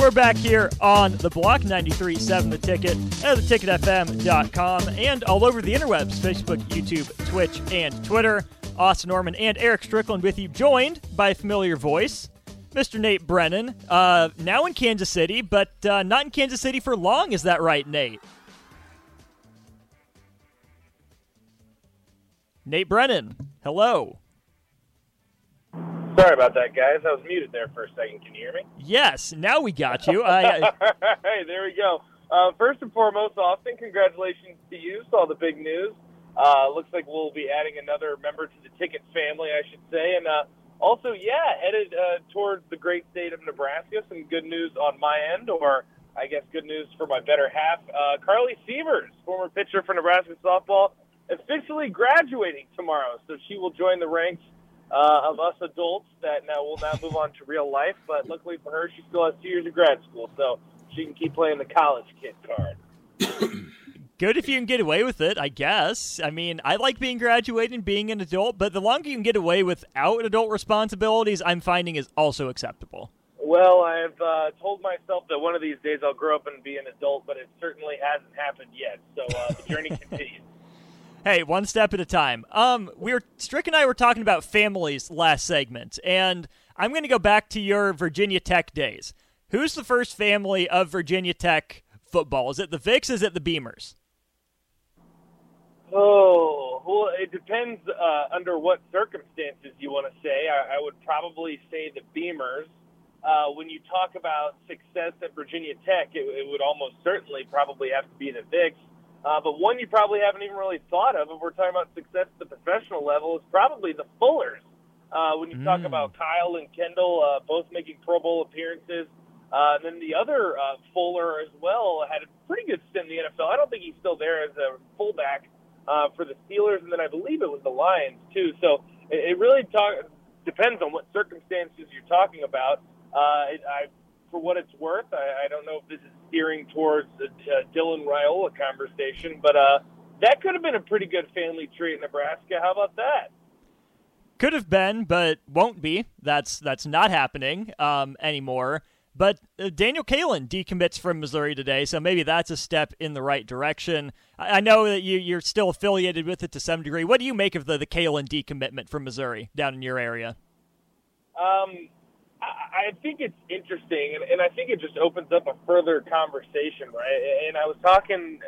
We're back here on the block 93.7 The Ticket at theticketfm.com and all over the interwebs Facebook, YouTube, Twitch, and Twitter. Austin Norman and Eric Strickland with you, joined by a familiar voice, Mr. Nate Brennan. Uh, now in Kansas City, but uh, not in Kansas City for long. Is that right, Nate? Nate Brennan, hello. Sorry about that, guys. I was muted there for a second. Can you hear me? Yes, now we got you. I, I... hey, there we go. Uh, first and foremost, Austin, congratulations to you. Saw the big news. Uh, looks like we'll be adding another member to the ticket family, I should say. And uh, also, yeah, headed uh, towards the great state of Nebraska. Some good news on my end, or I guess good news for my better half. Uh, Carly Sievers, former pitcher for Nebraska softball, officially graduating tomorrow. So she will join the ranks uh, of us adults that now will now move on to real life. But luckily for her, she still has two years of grad school, so she can keep playing the college kid card. Good if you can get away with it, I guess. I mean, I like being graduated and being an adult, but the longer you can get away without adult responsibilities, I'm finding is also acceptable. Well, I've uh, told myself that one of these days I'll grow up and be an adult, but it certainly hasn't happened yet. So uh, the journey continues. Hey, one step at a time. Um, we were Strick and I were talking about families last segment, and I'm going to go back to your Virginia Tech days. Who's the first family of Virginia Tech football? Is it the Vicks? Is it the Beamers? Oh, well, it depends uh, under what circumstances you want to say. I, I would probably say the Beamers. Uh, when you talk about success at Virginia Tech, it, it would almost certainly probably have to be the Vicks. Uh, but one you probably haven't even really thought of, if we're talking about success at the professional level, is probably the Fullers. Uh, when you mm. talk about Kyle and Kendall uh, both making Pro Bowl appearances, uh, and then the other uh, Fuller as well had a pretty good stint in the NFL. I don't think he's still there as a fullback uh, for the Steelers, and then I believe it was the Lions too. So it, it really talk, depends on what circumstances you're talking about. Uh, it, I for what it's worth. I, I don't know if this is steering towards the uh, Dylan Raiola conversation, but uh, that could have been a pretty good family tree in Nebraska. How about that? Could have been, but won't be. That's that's not happening um, anymore. But uh, Daniel Kaelin decommits from Missouri today, so maybe that's a step in the right direction. I, I know that you, you're still affiliated with it to some degree. What do you make of the the Kaelin decommitment from Missouri down in your area? Um, I think it's interesting, and, I think it just opens up a further conversation, right? And I was talking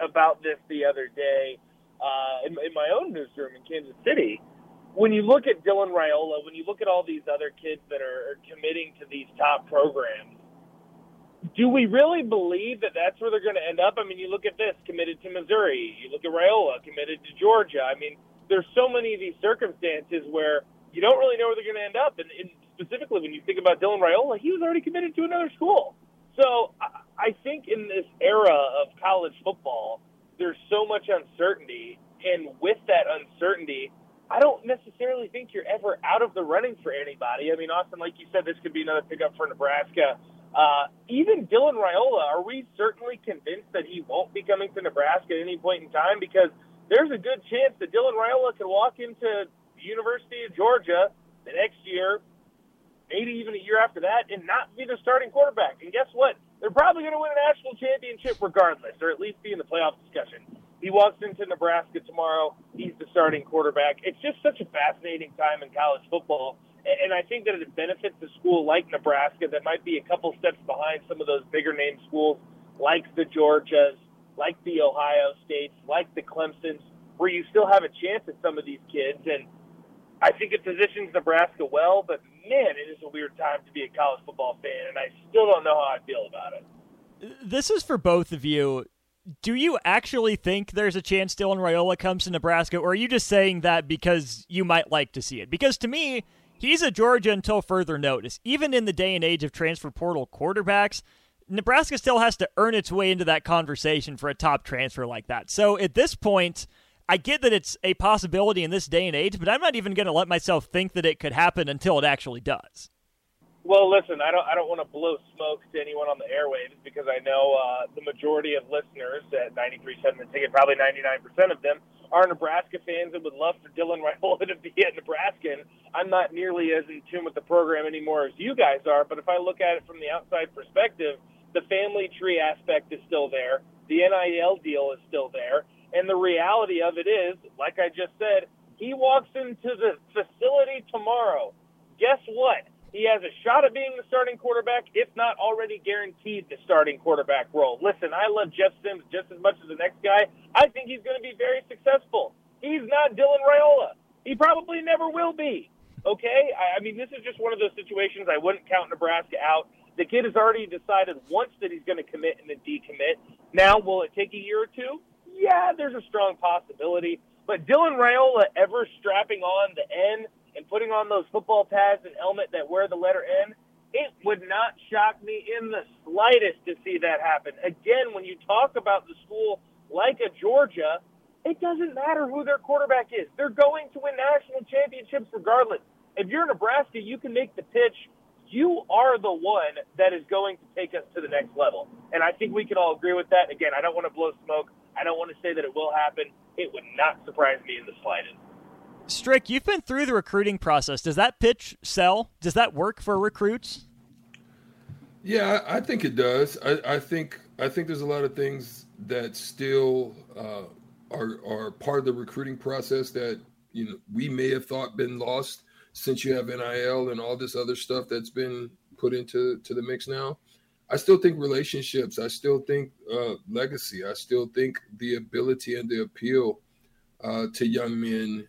about this the other day uh, in, in my own newsroom in Kansas City. When you look at Dylan Raiola, when you look at all these other kids that are, are committing to these top programs, do we really believe that that's where they're going to end up? I mean, you look at this committed to Missouri, you look at Raiola committed to Georgia. I mean, there's so many of these circumstances where you don't really know where they're going to end up, and, and specifically when you think about Dylan Raiola, he was already committed to another school. So I think in this era of college football, there's so much uncertainty, and with that uncertainty, I don't necessarily think you're ever out of the running for anybody. I mean, Austin, like you said, this could be another pickup for Nebraska. Uh, even Dylan Raiola, are we certainly convinced that he won't be coming to Nebraska at any point in time? Because there's a good chance that Dylan Raiola could walk into the University of Georgia the next year, maybe even a year after that, and not be the starting quarterback. And guess what? They're probably going to win a national championship regardless, or at least be in the playoff discussion. He walks into Nebraska tomorrow. He's the starting quarterback. It's just such a fascinating time in college football. And I think that it benefits a school like Nebraska that might be a couple steps behind some of those bigger name schools like the Georgias, like the Ohio States, like the Clemsons, where you still have a chance at some of these kids. And I think it positions Nebraska well, but man, it is a weird time to be a college football fan, and I still don't know how I feel about it. This is for both of you. Do you actually think there's a chance Dylan Raiola comes to Nebraska, or are you just saying that because you might like to see it? Because to me, he's a Georgia until further notice. Even in the day and age of transfer portal quarterbacks, Nebraska still has to earn its way into that conversation for a top transfer like that. So at this point, I get that it's a possibility in this day and age, but I'm not even going to let myself think that it could happen until it actually does. Well, listen, I don't I don't want to blow smoke to anyone on the airwaves because I know uh, the majority of listeners at 93.7 The Ticket, probably 99% of them, are Nebraska fans and would love for Dylan Raiola to be at Nebraska. And I'm not nearly as in tune with the program anymore as you guys are. But if I look at it from the outside perspective, the family tree aspect is still there. The NIL deal is still there. And the reality of it is, like I just said, he walks into the facility tomorrow. Guess what? He has a shot at being the starting quarterback, if not already guaranteed the starting quarterback role. Listen, I love Jeff Sims just as much as the next guy. I think he's going to be very successful. He's not Dylan Raiola. He probably never will be. Okay? I, I mean, this is just one of those situations I wouldn't count Nebraska out. The kid has already decided once that he's going to commit and then decommit. Now, will it take a year or two? Yeah, there's a strong possibility. But Dylan Raiola ever strapping on the N and putting on those football pads and helmet that wear the letter N, it would not shock me in the slightest to see that happen. Again, when you talk about the school like a Georgia, it doesn't matter who their quarterback is. They're going to win national championships regardless. If you're Nebraska, you can make the pitch. You are the one that is going to take us to the next level. And I think we can all agree with that. Again, I don't want to blow smoke. I don't want to say that it will happen. It would not surprise me in the slightest. Strick, you've been through the recruiting process. Does that pitch sell? Does that work for recruits? Yeah, I think it does. I, I think I think there's a lot of things that still uh, are are part of the recruiting process that you know we may have thought been lost since you have NIL and all this other stuff that's been put into to the mix now. I still think relationships. I still think uh, legacy. I still think the ability and the appeal uh, to young men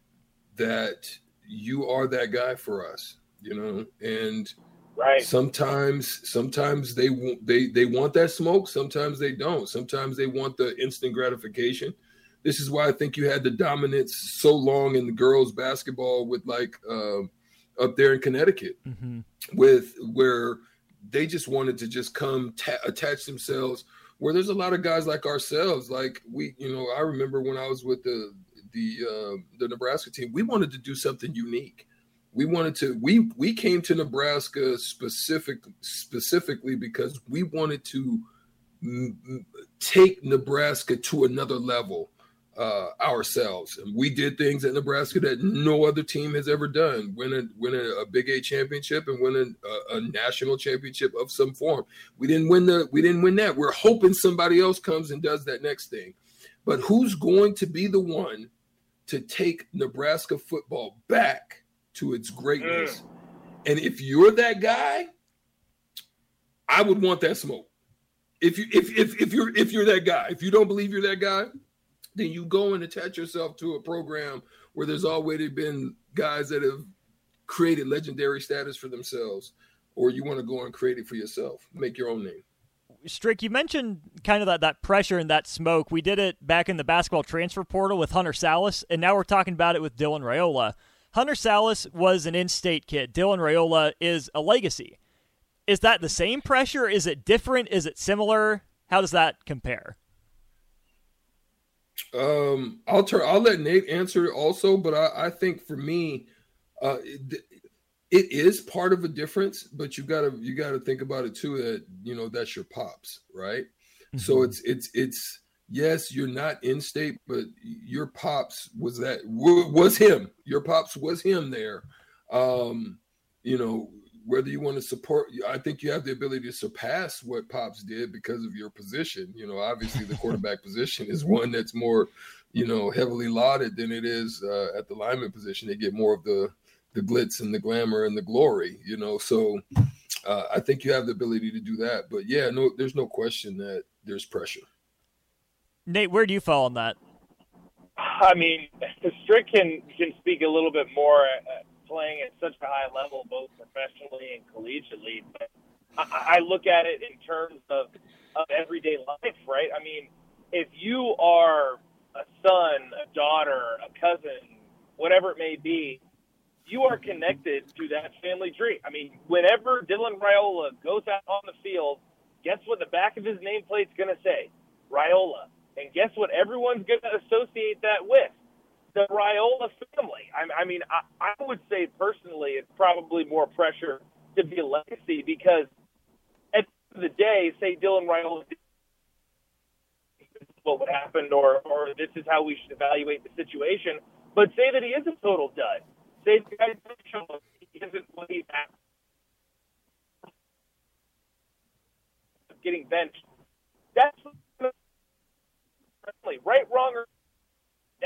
that you are that guy for us, you know, and right. sometimes sometimes they want they they want that smoke, sometimes they don't. Sometimes they want the instant gratification. This is why I think you had the dominance so long in the girls basketball with like uh, up there in Connecticut, mm-hmm. with where they just wanted to just come ta- attach themselves. Where there's a lot of guys like ourselves, like we, you know, I remember when I was with the the uh, the Nebraska team, we wanted to do something unique. We wanted to we we came to Nebraska specific specifically because we wanted to m- take Nebraska to another level uh, ourselves, and we did things at Nebraska that no other team has ever done. Win a win a, a Big Eight championship and win a, a, a, national championship of some form. We didn't win the we didn't win that. We're hoping somebody else comes and does that next thing. But who's going to be the one to take Nebraska football back to its greatness. Mm. And if you're that guy, I would want that smoke. If you if if if you're if you're that guy, if you don't believe you're that guy, then you go and attach yourself to a program where there's already been guys that have created legendary status for themselves, or you want to go and create it for yourself, make your own name. Strick, you mentioned kind of that, that pressure and that smoke. We did it back in the basketball transfer portal with Hunter Sallis, and now we're talking about it with Dylan Raiola. Hunter Sallis was an in state kid. Dylan Raiola is a legacy. Is that the same pressure? Is it different? Is it similar? How does that compare? Um, I'll turn. I'll let Nate answer also, but I, I think for me, uh, it is part of a difference, but you gotta you gotta think about it too that you know that's your pops, right? Mm-hmm. So it's it's it's yes, you're not in state, but your pops was that was him. Your pops was him there. Um, you know, whether you want to support, I think you have the ability to surpass what pops did because of your position. You know, obviously the quarterback position is one that's more, you know, heavily lauded than it is uh, at the lineman position. They get more of the the glitz and the glamour and the glory, you know. So uh, I think you have the ability to do that. But yeah, no, there's no question that there's pressure. Nate, where do you fall on that? I mean, Strick can can speak a little bit more uh, playing at such a high level, both professionally and collegiately. But I, I look at it in terms of of everyday life, right? I mean, if you are a son, a daughter, a cousin, whatever it may be, you are connected to that family tree. I mean, whenever Dylan Raiola goes out on the field, guess what the back of his nameplate's going to say? Raiola. And guess what everyone's going to associate that with? The Raiola family. I, I mean, I, I would say personally, it's probably more pressure to be a legacy because at the end of the day, say Dylan Raiola what would happen or, or this is how we should evaluate the situation. But say that he is a total dud. Say the guy isn't what he's getting benched. That's right, wrong, or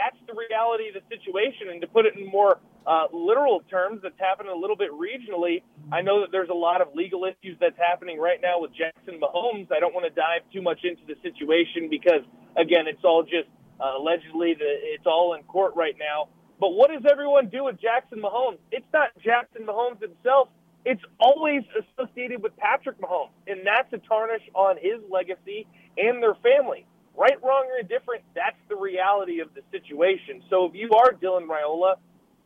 that's the reality of the situation. And to put it in more uh, literal terms, that's happening a little bit regionally. I know that there's a lot of legal issues that's happening right now with Jackson Mahomes. I don't want to dive too much into the situation because, again, it's all just uh, allegedly the, it's all in court right now. But what does everyone do with Jackson Mahomes? It's not Jackson Mahomes himself. It's always associated with Patrick Mahomes, and that's a tarnish on his legacy and their family right, wrong, or indifferent, that's the reality of the situation. So if you are Dylan Raiola,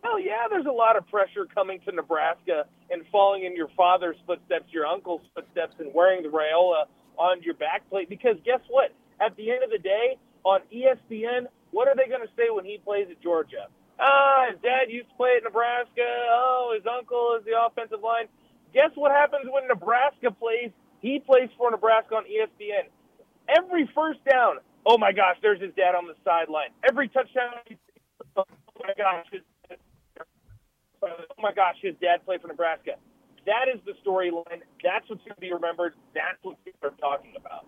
hell yeah, there's a lot of pressure coming to Nebraska and falling in your father's footsteps, your uncle's footsteps, and wearing the Raiola on your backplate. Because guess what? At the end of the day, on ESPN, what are they going to say when he plays at Georgia? Ah, his dad used to play at Nebraska. Oh, his uncle is the offensive line. Guess what happens when Nebraska plays? He plays for Nebraska on ESPN. Every first down, oh my gosh, there's his dad on the sideline. Every touchdown, oh my gosh, his, oh my gosh, his dad played for Nebraska. That is the storyline. That's what's going to be remembered. That's what people are talking about.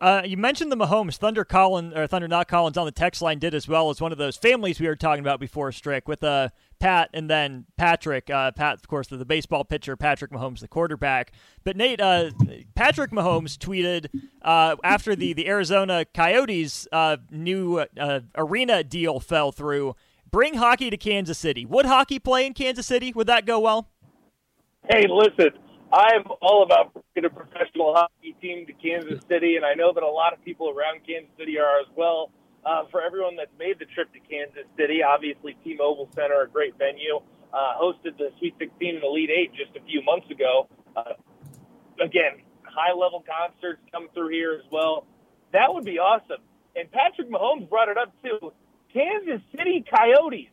Uh, you mentioned the Mahomes. Thunder Collins or Thunder Not Collins on the text line did as well as one of those families we were talking about before. Strick with uh, Pat and then Patrick. Uh, Pat, of course, the, the, baseball pitcher. Patrick Mahomes, the quarterback. But Nate, uh, Patrick Mahomes tweeted uh, after the the Arizona Coyotes uh, new arena deal fell through. Bring hockey to Kansas City. Would hockey play in Kansas City? Would that go well? Hey, listen. I'm all about bringing a professional hockey team to Kansas City, and I know that a lot of people around Kansas City are as well. Uh, for everyone that's made the trip to Kansas City, obviously T-Mobile Center, a great venue, uh, hosted the Sweet 16 and Elite Eight just a few months ago. Uh, again, high-level concerts come through here as well. That would be awesome. And Patrick Mahomes brought it up too. Kansas City Coyotes.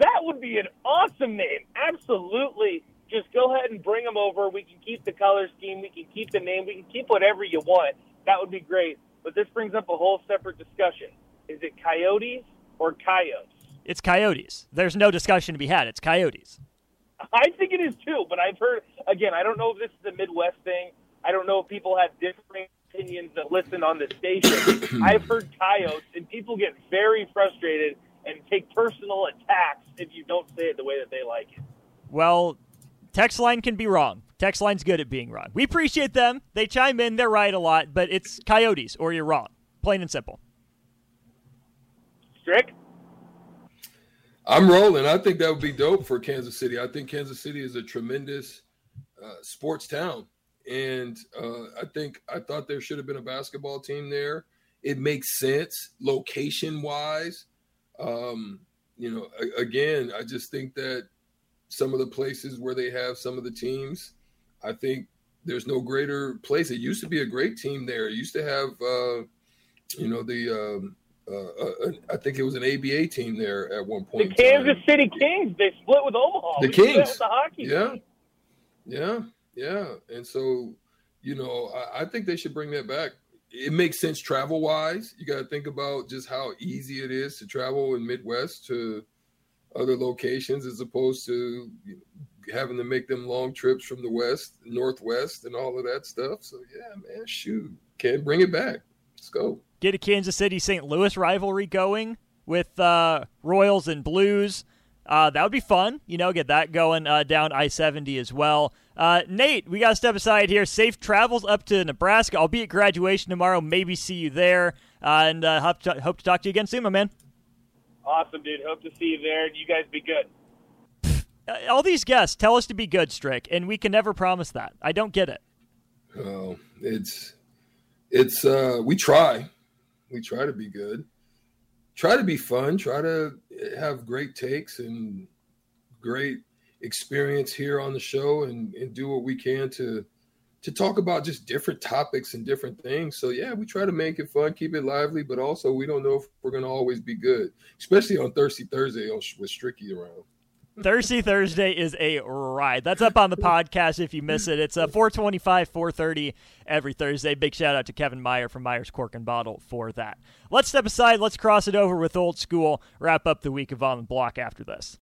That would be an awesome name. Absolutely just go ahead and bring them over. We can keep the color scheme. We can keep the name. We can keep whatever you want. That would be great. But this brings up a whole separate discussion. Is it coyotes or coyotes? It's coyotes. There's no discussion to be had. It's coyotes. I think it is too, but I've heard, again, I don't know if this is a Midwest thing. I don't know if people have different opinions that listen on the station. I've heard coyotes, and people get very frustrated and take personal attacks if you don't say it the way that they like it. Well, Text line can be wrong. Text line's good at being wrong. We appreciate them. They chime in. They're right a lot, but it's coyotes or you're wrong. Plain and simple. Strick? I'm rolling. I think that would be dope for Kansas City. I think Kansas City is a tremendous uh, sports town. And uh, I think I thought there should have been a basketball team there. It makes sense location wise. Um, you know, again, I just think that some of the places where they have some of the teams. I think there's no greater place. It used to be a great team there. It used to have, uh, you know, the um, uh, uh, I think it was an ABA team there at one point. The Kansas City Kings. They split with Omaha. The we Kings. The hockey yeah. Team. Yeah. Yeah. And so, you know, I, I think they should bring that back. It makes sense travel wise. You got to think about just how easy it is to travel in Midwest to other locations as opposed to having to make them long trips from the west, northwest, and all of that stuff. So yeah, man, shoot, can bring it back. Let's go. Get a Kansas City St. Louis rivalry going with uh, Royals and Blues. Uh, that would be fun, you know, get that going uh, down I 70 as well. Uh, Nate, we got to step aside here. Safe travels up to Nebraska. I'll be at graduation tomorrow. Maybe see you there. Uh, and uh, hope to, hope to talk to you again soon, my man. Awesome, dude. Hope to see you there, you guys be good. Uh, all these guests tell us to be good, Strick, and we can never promise that. I don't get it. Oh, it's it's uh we try. We try to be good. Try to be fun, try to have great takes and great experience here on the show and, and do what we can to to talk about just different topics and different things. So yeah, we try to make it fun, keep it lively, but also we don't know if we're going to always be good, especially on Thirsty Thursday with Stricky around. Thirsty Thursday is a ride. That's up on the podcast if you miss it. It's a uh, 425, 430 every Thursday. Big shout out to Kevin Meyer from Meyer's Cork and Bottle for that. Let's step aside. Let's cross it over with old school. Wrap up the week of On the Block after this.